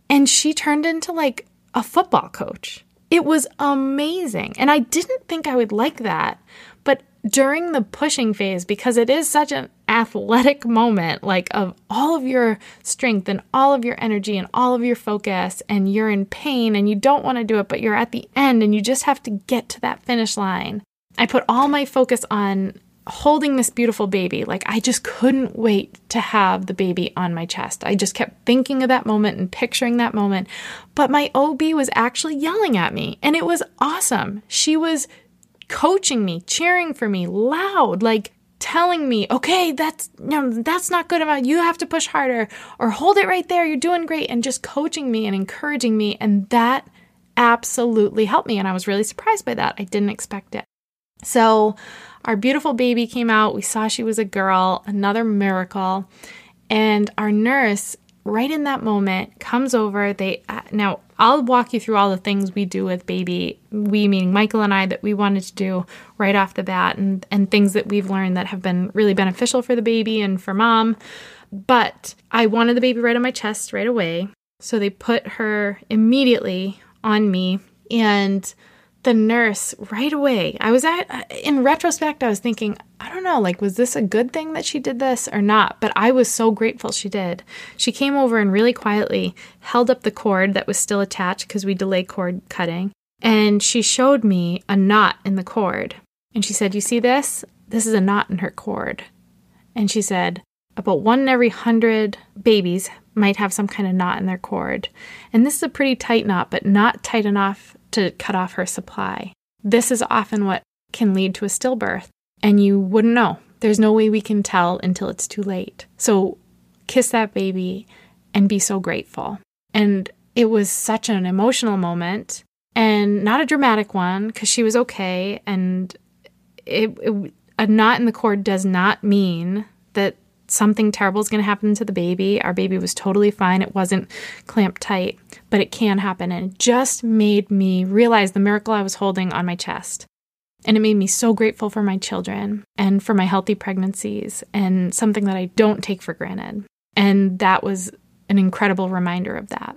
and she turned into like a football coach. It was amazing. And I didn't think I would like that. But during the pushing phase, because it is such an athletic moment, like of all of your strength and all of your energy and all of your focus, and you're in pain and you don't want to do it, but you're at the end and you just have to get to that finish line. I put all my focus on holding this beautiful baby. Like, I just couldn't wait to have the baby on my chest. I just kept thinking of that moment and picturing that moment. But my OB was actually yelling at me, and it was awesome. She was coaching me, cheering for me loud, like telling me, okay, that's no, that's not good enough. You have to push harder or hold it right there. You're doing great. And just coaching me and encouraging me. And that absolutely helped me. And I was really surprised by that. I didn't expect it. So our beautiful baby came out. We saw she was a girl, another miracle. And our nurse right in that moment comes over they now i'll walk you through all the things we do with baby we meaning michael and i that we wanted to do right off the bat and and things that we've learned that have been really beneficial for the baby and for mom but i wanted the baby right on my chest right away so they put her immediately on me and the nurse right away. I was at, uh, in retrospect, I was thinking, I don't know, like, was this a good thing that she did this or not? But I was so grateful she did. She came over and really quietly held up the cord that was still attached because we delay cord cutting. And she showed me a knot in the cord. And she said, You see this? This is a knot in her cord. And she said, About one in every hundred babies might have some kind of knot in their cord. And this is a pretty tight knot, but not tight enough to cut off her supply. This is often what can lead to a stillbirth, and you wouldn't know. There's no way we can tell until it's too late. So kiss that baby and be so grateful. And it was such an emotional moment and not a dramatic one because she was okay. And it, it, a knot in the cord does not mean that something terrible is going to happen to the baby. Our baby was totally fine. It wasn't clamped tight, but it can happen. And it just made me realize the miracle I was holding on my chest. And it made me so grateful for my children and for my healthy pregnancies and something that I don't take for granted. And that was an incredible reminder of that.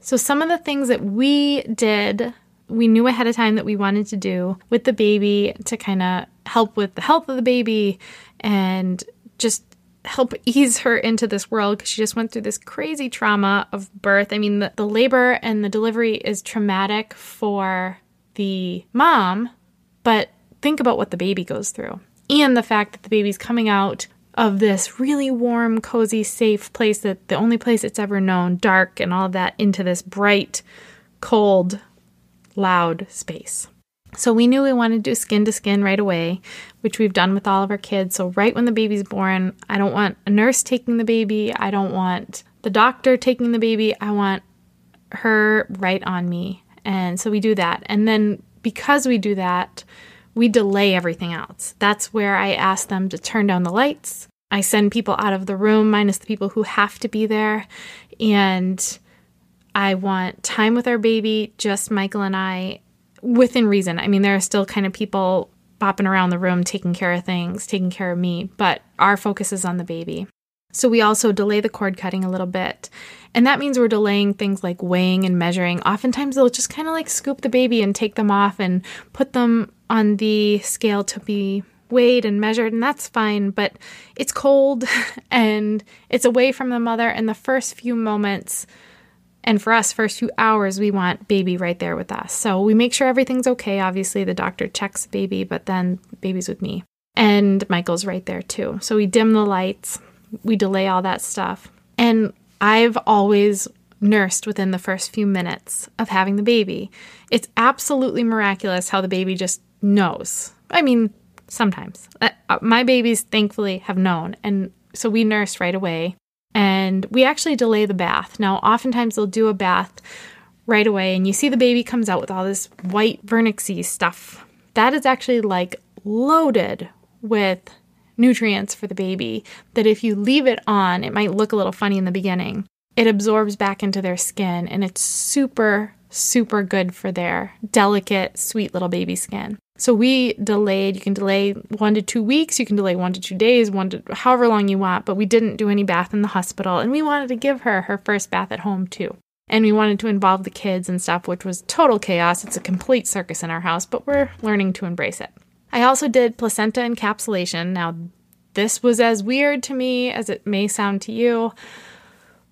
So, some of the things that we did, we knew ahead of time that we wanted to do with the baby to kind of help with the health of the baby and just help ease her into this world because she just went through this crazy trauma of birth. I mean, the, the labor and the delivery is traumatic for the mom, but think about what the baby goes through and the fact that the baby's coming out of this really warm, cozy, safe place that the only place it's ever known, dark and all of that, into this bright, cold, loud space. So we knew we wanted to do skin to skin right away, which we've done with all of our kids. So right when the baby's born, I don't want a nurse taking the baby. I don't want the doctor taking the baby. I want her right on me. And so we do that. And then because we do that, we delay everything else. That's where I ask them to turn down the lights. I send people out of the room, minus the people who have to be there. And I want time with our baby, just Michael and I, within reason. I mean, there are still kind of people bopping around the room taking care of things, taking care of me, but our focus is on the baby. So we also delay the cord cutting a little bit. And that means we're delaying things like weighing and measuring. Oftentimes they'll just kind of like scoop the baby and take them off and put them on the scale to be weighed and measured, and that's fine, but it's cold and it's away from the mother. And the first few moments, and for us, first few hours, we want baby right there with us. So we make sure everything's okay. Obviously, the doctor checks baby, but then baby's with me. And Michael's right there too. So we dim the lights, we delay all that stuff. And I've always nursed within the first few minutes of having the baby. It's absolutely miraculous how the baby just knows. I mean, sometimes. Uh, uh, my babies, thankfully, have known. And so we nurse right away. And we actually delay the bath. Now, oftentimes they'll do a bath right away, and you see the baby comes out with all this white vernixy stuff. That is actually like loaded with nutrients for the baby that if you leave it on, it might look a little funny in the beginning. It absorbs back into their skin and it's super, super good for their delicate, sweet little baby skin. So we delayed, you can delay one to two weeks, you can delay one to two days, one to however long you want, but we didn't do any bath in the hospital. And we wanted to give her her first bath at home too. And we wanted to involve the kids and stuff, which was total chaos. It's a complete circus in our house, but we're learning to embrace it. I also did placenta encapsulation. Now, this was as weird to me as it may sound to you,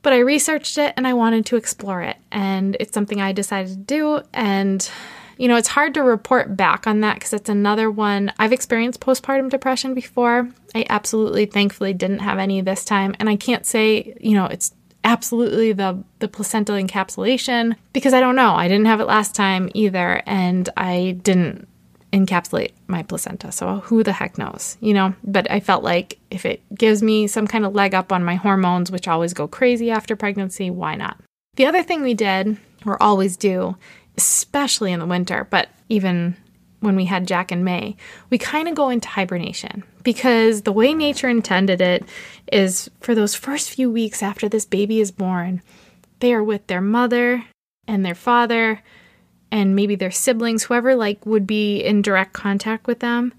but I researched it and I wanted to explore it. And it's something I decided to do. And, you know, it's hard to report back on that because it's another one. I've experienced postpartum depression before. I absolutely, thankfully, didn't have any this time. And I can't say, you know, it's absolutely the the placental encapsulation because I don't know. I didn't have it last time either and I didn't encapsulate my placenta. So who the heck knows, you know? But I felt like if it gives me some kind of leg up on my hormones, which always go crazy after pregnancy, why not? The other thing we did, or always do, especially in the winter, but even when we had Jack in May, we kind of go into hibernation because the way nature intended it is for those first few weeks after this baby is born, they are with their mother and their father and maybe their siblings, whoever like would be in direct contact with them.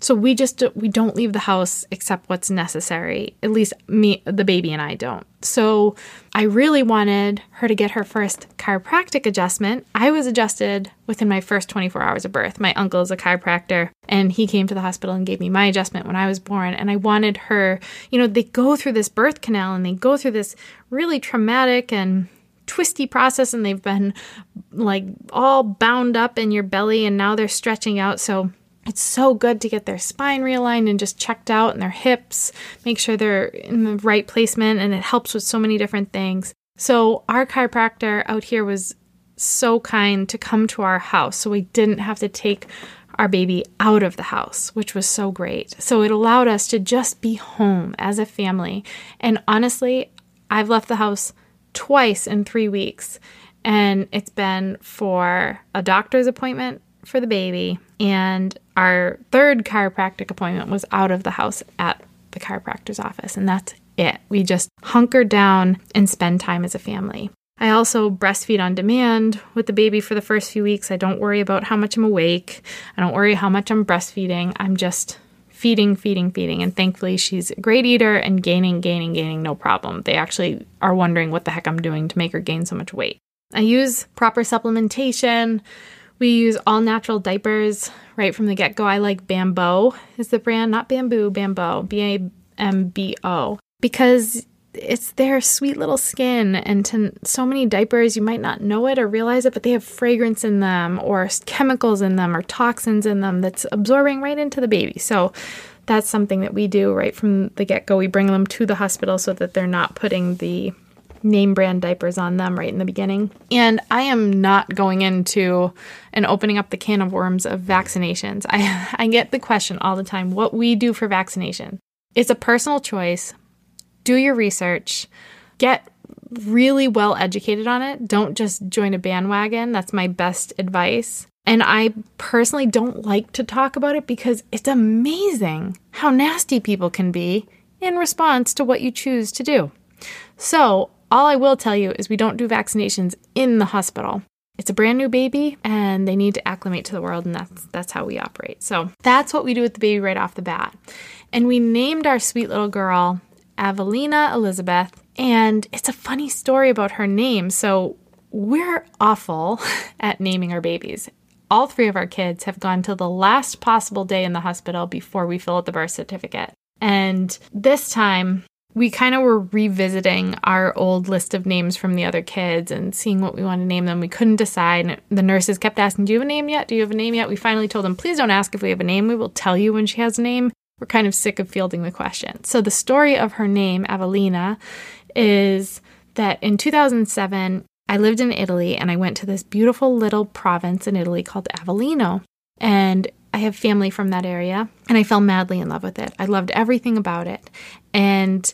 So we just we don't leave the house except what's necessary. At least me the baby and I don't. So I really wanted her to get her first chiropractic adjustment. I was adjusted within my first 24 hours of birth. My uncle is a chiropractor and he came to the hospital and gave me my adjustment when I was born and I wanted her, you know, they go through this birth canal and they go through this really traumatic and twisty process and they've been like all bound up in your belly and now they're stretching out. So it's so good to get their spine realigned and just checked out and their hips, make sure they're in the right placement, and it helps with so many different things. So, our chiropractor out here was so kind to come to our house so we didn't have to take our baby out of the house, which was so great. So, it allowed us to just be home as a family. And honestly, I've left the house twice in three weeks. And it's been for a doctor's appointment for the baby. And our third chiropractic appointment was out of the house at the chiropractor's office. And that's it. We just hunker down and spend time as a family. I also breastfeed on demand with the baby for the first few weeks. I don't worry about how much I'm awake. I don't worry how much I'm breastfeeding. I'm just feeding, feeding, feeding. And thankfully, she's a great eater and gaining, gaining, gaining, no problem. They actually are wondering what the heck I'm doing to make her gain so much weight. I use proper supplementation. We use all natural diapers right from the get go. I like Bambo is the brand, not bamboo, Bambo, B A M B O, because it's their sweet little skin and to so many diapers you might not know it or realize it but they have fragrance in them or chemicals in them or toxins in them that's absorbing right into the baby. So that's something that we do right from the get-go. We bring them to the hospital so that they're not putting the name brand diapers on them right in the beginning and i am not going into and opening up the can of worms of vaccinations i i get the question all the time what we do for vaccination it's a personal choice do your research, get really well educated on it. Don't just join a bandwagon. That's my best advice. And I personally don't like to talk about it because it's amazing how nasty people can be in response to what you choose to do. So, all I will tell you is we don't do vaccinations in the hospital. It's a brand new baby and they need to acclimate to the world and that's that's how we operate. So, that's what we do with the baby right off the bat. And we named our sweet little girl Avelina Elizabeth and it's a funny story about her name. So, we're awful at naming our babies. All three of our kids have gone till the last possible day in the hospital before we fill out the birth certificate. And this time, we kind of were revisiting our old list of names from the other kids and seeing what we want to name them. We couldn't decide. The nurses kept asking, Do you have a name yet? Do you have a name yet? We finally told them, Please don't ask if we have a name. We will tell you when she has a name. We're kind of sick of fielding the question. So, the story of her name, Avelina, is that in 2007, I lived in Italy and I went to this beautiful little province in Italy called Avellino. And I have family from that area and I fell madly in love with it. I loved everything about it. And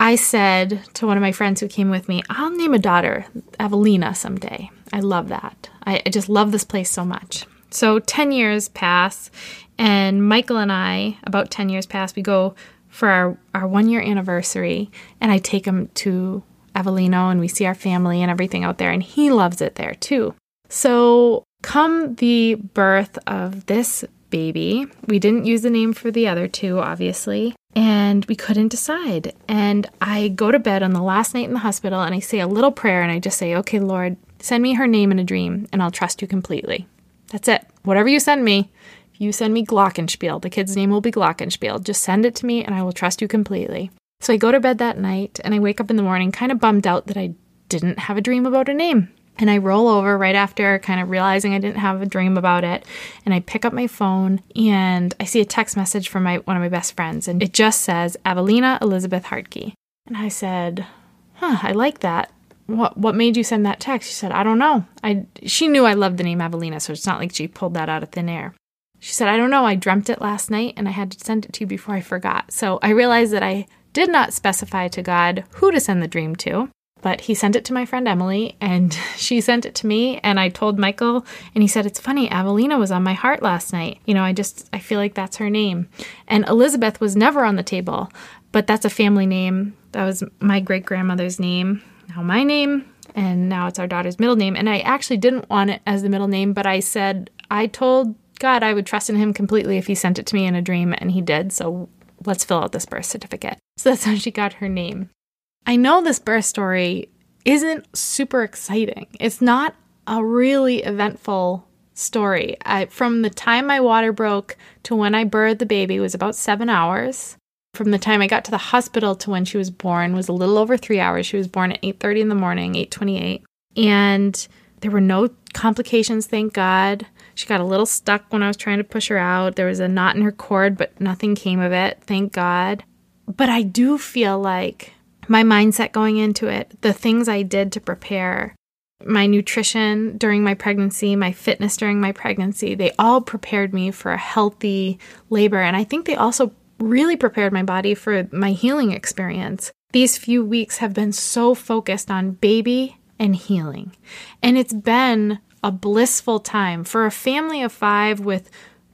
I said to one of my friends who came with me, I'll name a daughter Avelina someday. I love that. I, I just love this place so much. So 10 years pass, and Michael and I, about 10 years pass, we go for our, our one year anniversary, and I take him to Avellino and we see our family and everything out there, and he loves it there too. So Come the birth of this baby, we didn't use the name for the other two, obviously, and we couldn't decide. And I go to bed on the last night in the hospital and I say a little prayer and I just say, Okay, Lord, send me her name in a dream and I'll trust you completely. That's it. Whatever you send me, if you send me Glockenspiel, the kid's name will be Glockenspiel. Just send it to me and I will trust you completely. So I go to bed that night and I wake up in the morning kind of bummed out that I didn't have a dream about a name. And I roll over right after kind of realizing I didn't have a dream about it. And I pick up my phone and I see a text message from my one of my best friends. And it just says, Avelina Elizabeth Hartke. And I said, Huh, I like that. What what made you send that text? She said, I don't know. I she knew I loved the name Avelina, so it's not like she pulled that out of thin air. She said, I don't know. I dreamt it last night and I had to send it to you before I forgot. So I realized that I did not specify to God who to send the dream to but he sent it to my friend Emily and she sent it to me and I told Michael and he said it's funny Avelina was on my heart last night. You know, I just I feel like that's her name. And Elizabeth was never on the table, but that's a family name. That was my great-grandmother's name. Now my name and now it's our daughter's middle name and I actually didn't want it as the middle name, but I said I told God I would trust in him completely if he sent it to me in a dream and he did. So let's fill out this birth certificate. So that's how she got her name. I know this birth story isn't super exciting. It's not a really eventful story. I, from the time my water broke to when I birthed the baby was about seven hours. From the time I got to the hospital to when she was born was a little over three hours. She was born at 8.30 in the morning, 8.28. And there were no complications, thank God. She got a little stuck when I was trying to push her out. There was a knot in her cord, but nothing came of it, thank God. But I do feel like my mindset going into it, the things I did to prepare, my nutrition during my pregnancy, my fitness during my pregnancy, they all prepared me for a healthy labor. And I think they also really prepared my body for my healing experience. These few weeks have been so focused on baby and healing. And it's been a blissful time. For a family of five with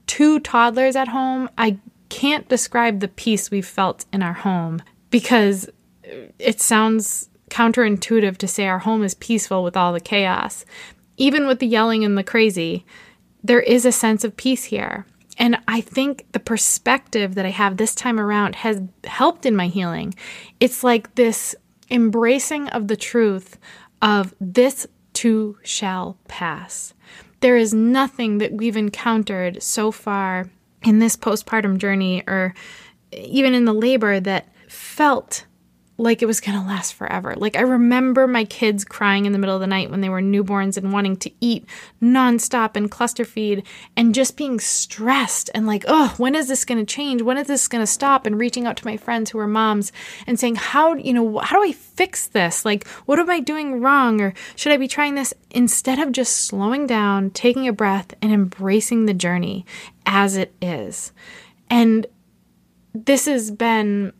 two toddlers at home, I can't describe the peace we've felt in our home because it sounds counterintuitive to say our home is peaceful with all the chaos. Even with the yelling and the crazy, there is a sense of peace here. And I think the perspective that I have this time around has helped in my healing. It's like this embracing of the truth of this too shall pass. There is nothing that we've encountered so far in this postpartum journey or even in the labor that felt like it was going to last forever. Like I remember my kids crying in the middle of the night when they were newborns and wanting to eat nonstop and cluster feed and just being stressed and like, oh, when is this going to change? When is this going to stop? And reaching out to my friends who are moms and saying, how, you know, how do I fix this? Like, what am I doing wrong? Or should I be trying this? Instead of just slowing down, taking a breath and embracing the journey as it is. And this has been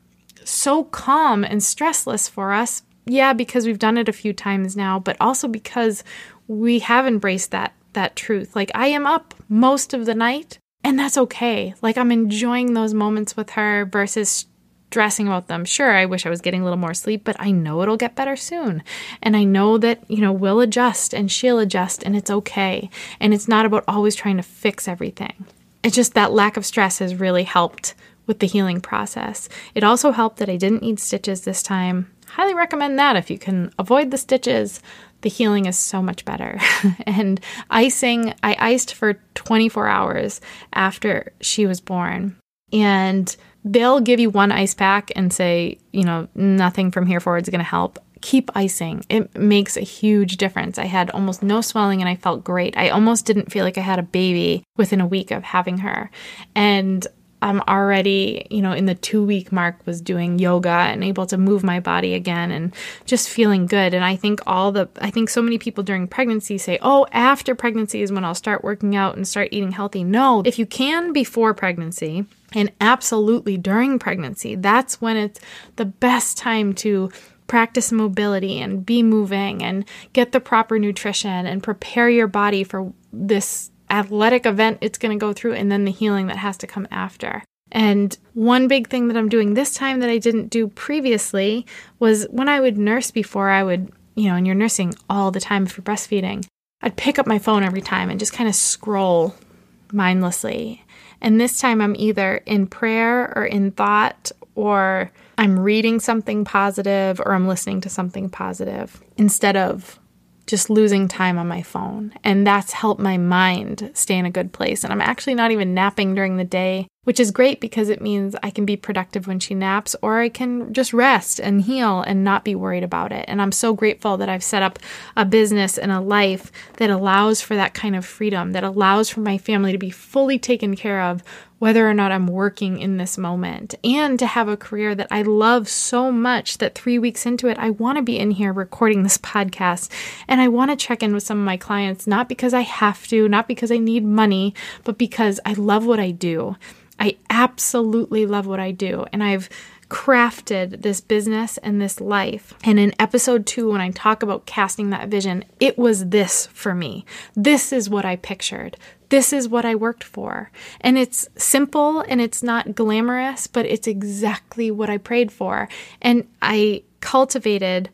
so calm and stressless for us. Yeah, because we've done it a few times now, but also because we have embraced that that truth. Like I am up most of the night and that's okay. Like I'm enjoying those moments with her versus stressing about them. Sure, I wish I was getting a little more sleep, but I know it'll get better soon. And I know that, you know, we'll adjust and she'll adjust and it's okay. And it's not about always trying to fix everything. It's just that lack of stress has really helped with the healing process. It also helped that I didn't need stitches this time. Highly recommend that if you can avoid the stitches. The healing is so much better. and icing, I iced for 24 hours after she was born. And they'll give you one ice pack and say, you know, nothing from here forward is going to help. Keep icing. It makes a huge difference. I had almost no swelling and I felt great. I almost didn't feel like I had a baby within a week of having her. And I'm already, you know, in the two week mark was doing yoga and able to move my body again and just feeling good. And I think all the, I think so many people during pregnancy say, oh, after pregnancy is when I'll start working out and start eating healthy. No, if you can before pregnancy, and absolutely during pregnancy, that's when it's the best time to practice mobility and be moving and get the proper nutrition and prepare your body for this athletic event it's going to go through and then the healing that has to come after. And one big thing that I'm doing this time that I didn't do previously was when I would nurse before, I would, you know, and you're nursing all the time for breastfeeding, I'd pick up my phone every time and just kind of scroll mindlessly. And this time I'm either in prayer or in thought or I'm reading something positive or I'm listening to something positive instead of just losing time on my phone. And that's helped my mind stay in a good place. And I'm actually not even napping during the day which is great because it means I can be productive when she naps or I can just rest and heal and not be worried about it. And I'm so grateful that I've set up a business and a life that allows for that kind of freedom, that allows for my family to be fully taken care of whether or not I'm working in this moment, and to have a career that I love so much that three weeks into it, I want to be in here recording this podcast. And I want to check in with some of my clients, not because I have to, not because I need money, but because I love what I do. I absolutely love what I do. And I've crafted this business and this life. And in episode two, when I talk about casting that vision, it was this for me. This is what I pictured. This is what I worked for. And it's simple and it's not glamorous, but it's exactly what I prayed for. And I cultivated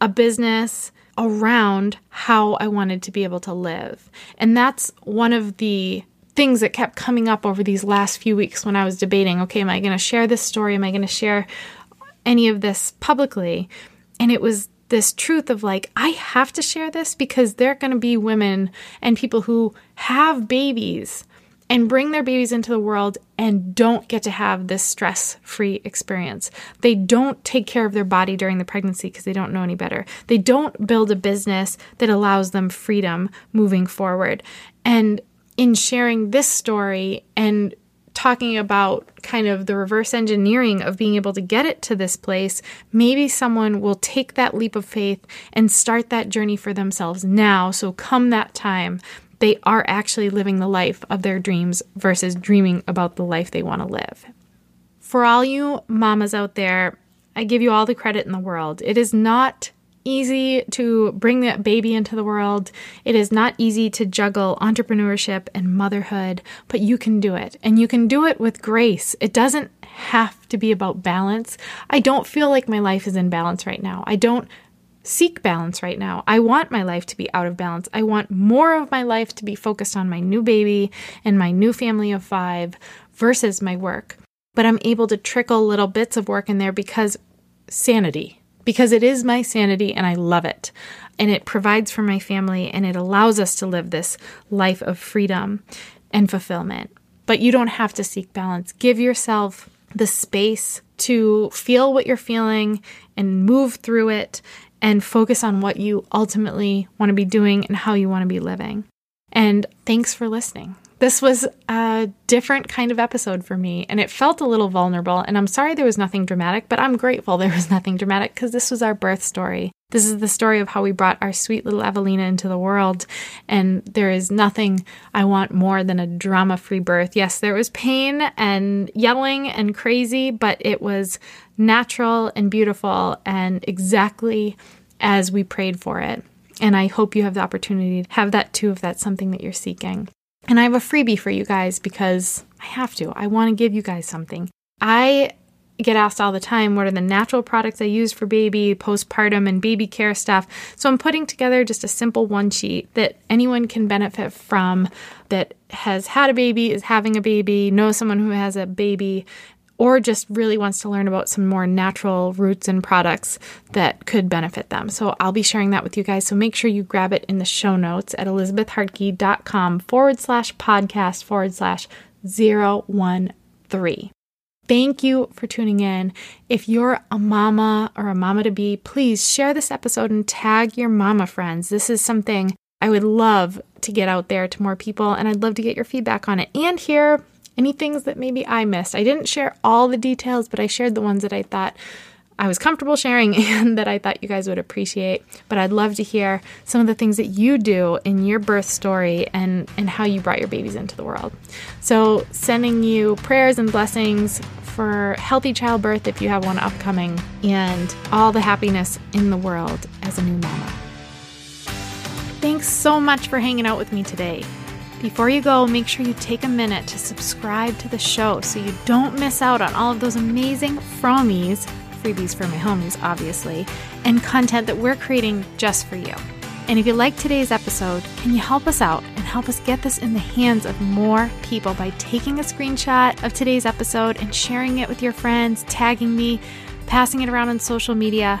a business around how I wanted to be able to live. And that's one of the things that kept coming up over these last few weeks when I was debating okay, am I going to share this story? Am I going to share any of this publicly? And it was this truth of like, I have to share this because there are going to be women and people who have babies and bring their babies into the world and don't get to have this stress free experience. They don't take care of their body during the pregnancy because they don't know any better. They don't build a business that allows them freedom moving forward. And in sharing this story and talking about kind of the reverse engineering of being able to get it to this place, maybe someone will take that leap of faith and start that journey for themselves now. So, come that time, they are actually living the life of their dreams versus dreaming about the life they want to live. For all you mamas out there, I give you all the credit in the world. It is not easy to bring that baby into the world. It is not easy to juggle entrepreneurship and motherhood, but you can do it. And you can do it with grace. It doesn't have to be about balance. I don't feel like my life is in balance right now. I don't seek balance right now. I want my life to be out of balance. I want more of my life to be focused on my new baby and my new family of five versus my work. But I'm able to trickle little bits of work in there because sanity because it is my sanity and I love it. And it provides for my family and it allows us to live this life of freedom and fulfillment. But you don't have to seek balance. Give yourself the space to feel what you're feeling and move through it and focus on what you ultimately want to be doing and how you want to be living. And thanks for listening. This was a different kind of episode for me, and it felt a little vulnerable. And I'm sorry there was nothing dramatic, but I'm grateful there was nothing dramatic because this was our birth story. This is the story of how we brought our sweet little Avelina into the world. And there is nothing I want more than a drama free birth. Yes, there was pain and yelling and crazy, but it was natural and beautiful and exactly as we prayed for it. And I hope you have the opportunity to have that too if that's something that you're seeking. And I have a freebie for you guys because I have to. I want to give you guys something. I get asked all the time what are the natural products I use for baby, postpartum, and baby care stuff. So I'm putting together just a simple one sheet that anyone can benefit from that has had a baby, is having a baby, knows someone who has a baby, or just really wants to learn about some more natural roots and products that could benefit them. So I'll be sharing that with you guys. So make sure you grab it in the show notes at elizabethhartke.com forward slash podcast forward slash 013. Thank you for tuning in. If you're a mama or a mama to be, please share this episode and tag your mama friends. This is something I would love to get out there to more people, and I'd love to get your feedback on it and hear any things that maybe I missed. I didn't share all the details, but I shared the ones that I thought I was comfortable sharing and that I thought you guys would appreciate. But I'd love to hear some of the things that you do in your birth story and, and how you brought your babies into the world. So, sending you prayers and blessings for healthy childbirth if you have one upcoming, and all the happiness in the world as a new mama. Thanks so much for hanging out with me today. Before you go, make sure you take a minute to subscribe to the show so you don't miss out on all of those amazing fromies freebies for my homies, obviously, and content that we're creating just for you. And if you like today's episode, can you help us out and help us get this in the hands of more people by taking a screenshot of today's episode and sharing it with your friends, tagging me, passing it around on social media?